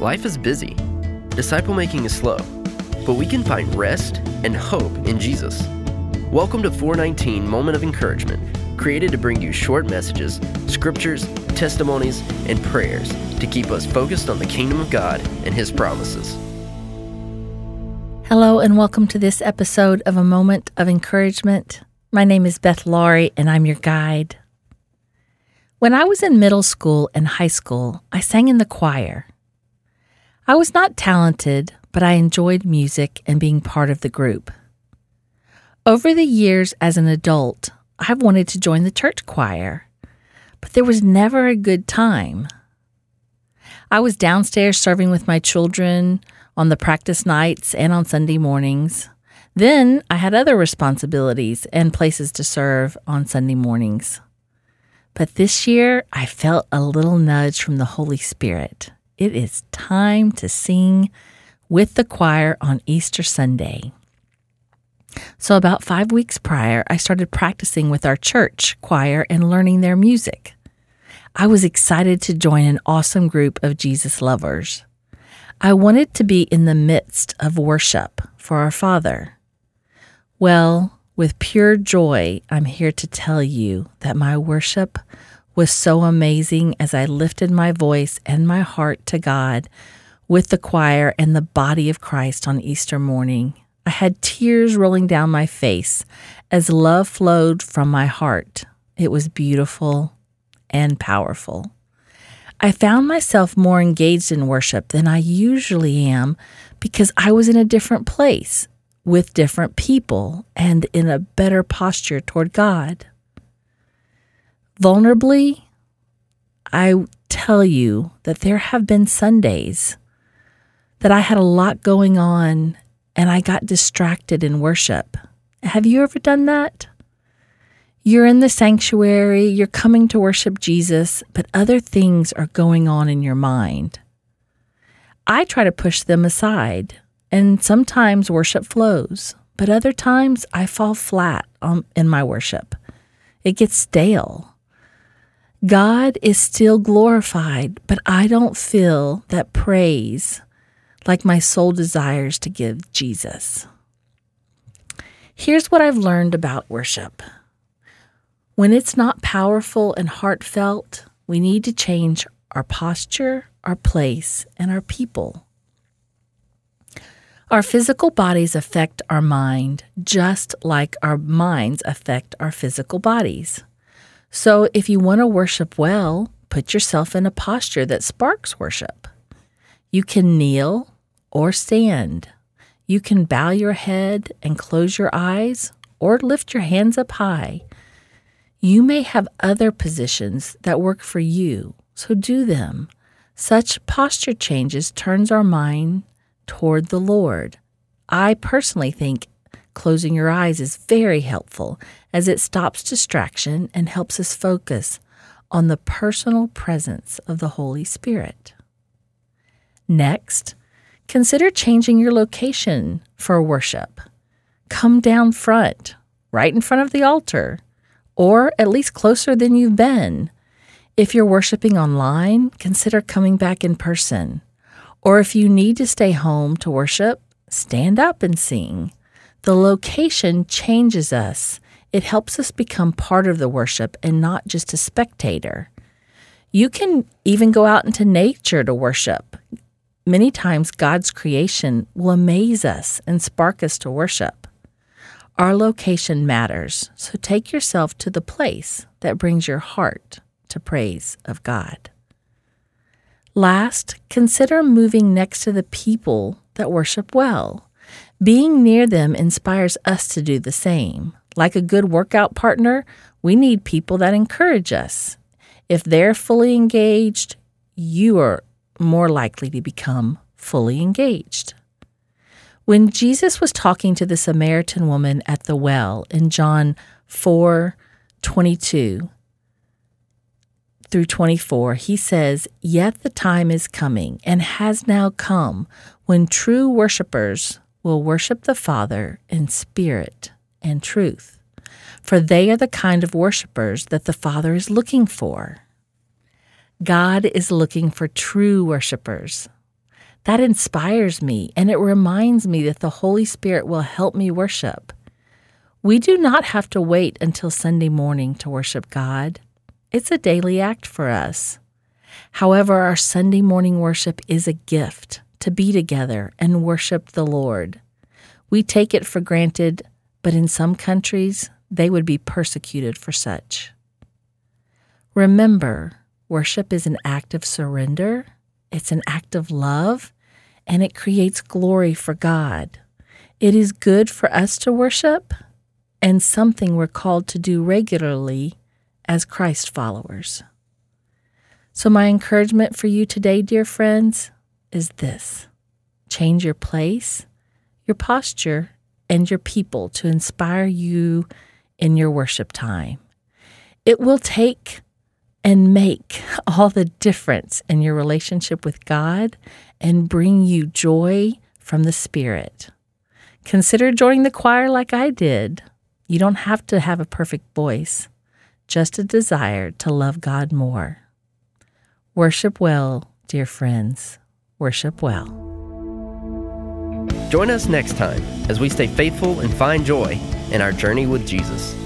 Life is busy, disciple making is slow, but we can find rest and hope in Jesus. Welcome to 419 Moment of Encouragement, created to bring you short messages, scriptures, testimonies, and prayers to keep us focused on the kingdom of God and His promises. Hello, and welcome to this episode of A Moment of Encouragement. My name is Beth Laurie, and I'm your guide. When I was in middle school and high school, I sang in the choir. I was not talented, but I enjoyed music and being part of the group. Over the years as an adult, I've wanted to join the church choir, but there was never a good time. I was downstairs serving with my children on the practice nights and on Sunday mornings. Then I had other responsibilities and places to serve on Sunday mornings. But this year, I felt a little nudge from the Holy Spirit. It is time to sing with the choir on Easter Sunday. So, about five weeks prior, I started practicing with our church choir and learning their music. I was excited to join an awesome group of Jesus lovers. I wanted to be in the midst of worship for our Father. Well, with pure joy, I'm here to tell you that my worship was so amazing as I lifted my voice and my heart to God with the choir and the body of Christ on Easter morning. I had tears rolling down my face as love flowed from my heart. It was beautiful and powerful. I found myself more engaged in worship than I usually am because I was in a different place with different people and in a better posture toward God. Vulnerably, I tell you that there have been Sundays that I had a lot going on and I got distracted in worship. Have you ever done that? You're in the sanctuary, you're coming to worship Jesus, but other things are going on in your mind. I try to push them aside and sometimes worship flows, but other times I fall flat um, in my worship. It gets stale. God is still glorified, but I don't feel that praise like my soul desires to give Jesus. Here's what I've learned about worship when it's not powerful and heartfelt, we need to change our posture, our place, and our people. Our physical bodies affect our mind just like our minds affect our physical bodies. So, if you want to worship well, put yourself in a posture that sparks worship. You can kneel or stand. You can bow your head and close your eyes or lift your hands up high. You may have other positions that work for you, so do them. Such posture changes turns our mind toward the Lord. I personally think closing your eyes is very helpful as it stops distraction and helps us focus on the personal presence of the Holy Spirit. Next, consider changing your location for worship. Come down front, right in front of the altar, or at least closer than you've been. If you're worshiping online, consider coming back in person. Or if you need to stay home to worship, stand up and sing. The location changes us. It helps us become part of the worship and not just a spectator. You can even go out into nature to worship. Many times, God's creation will amaze us and spark us to worship. Our location matters, so take yourself to the place that brings your heart to praise of God. Last, consider moving next to the people that worship well. Being near them inspires us to do the same. Like a good workout partner, we need people that encourage us. If they're fully engaged, you are more likely to become fully engaged. When Jesus was talking to the Samaritan woman at the well in John 4 22, through 24, he says, Yet the time is coming and has now come when true worshippers will worship the Father in spirit and truth, for they are the kind of worshippers that the Father is looking for. God is looking for true worshippers. That inspires me and it reminds me that the Holy Spirit will help me worship. We do not have to wait until Sunday morning to worship God. It's a daily act for us. However, our Sunday morning worship is a gift to be together and worship the Lord. We take it for granted, but in some countries, they would be persecuted for such. Remember, worship is an act of surrender, it's an act of love, and it creates glory for God. It is good for us to worship and something we're called to do regularly as Christ followers. So, my encouragement for you today, dear friends, is this change your place, your posture, and your people to inspire you in your worship time. It will take and make all the difference in your relationship with God and bring you joy from the Spirit. Consider joining the choir like I did. You don't have to have a perfect voice, just a desire to love God more. Worship well, dear friends. Worship well. Join us next time as we stay faithful and find joy in our journey with Jesus.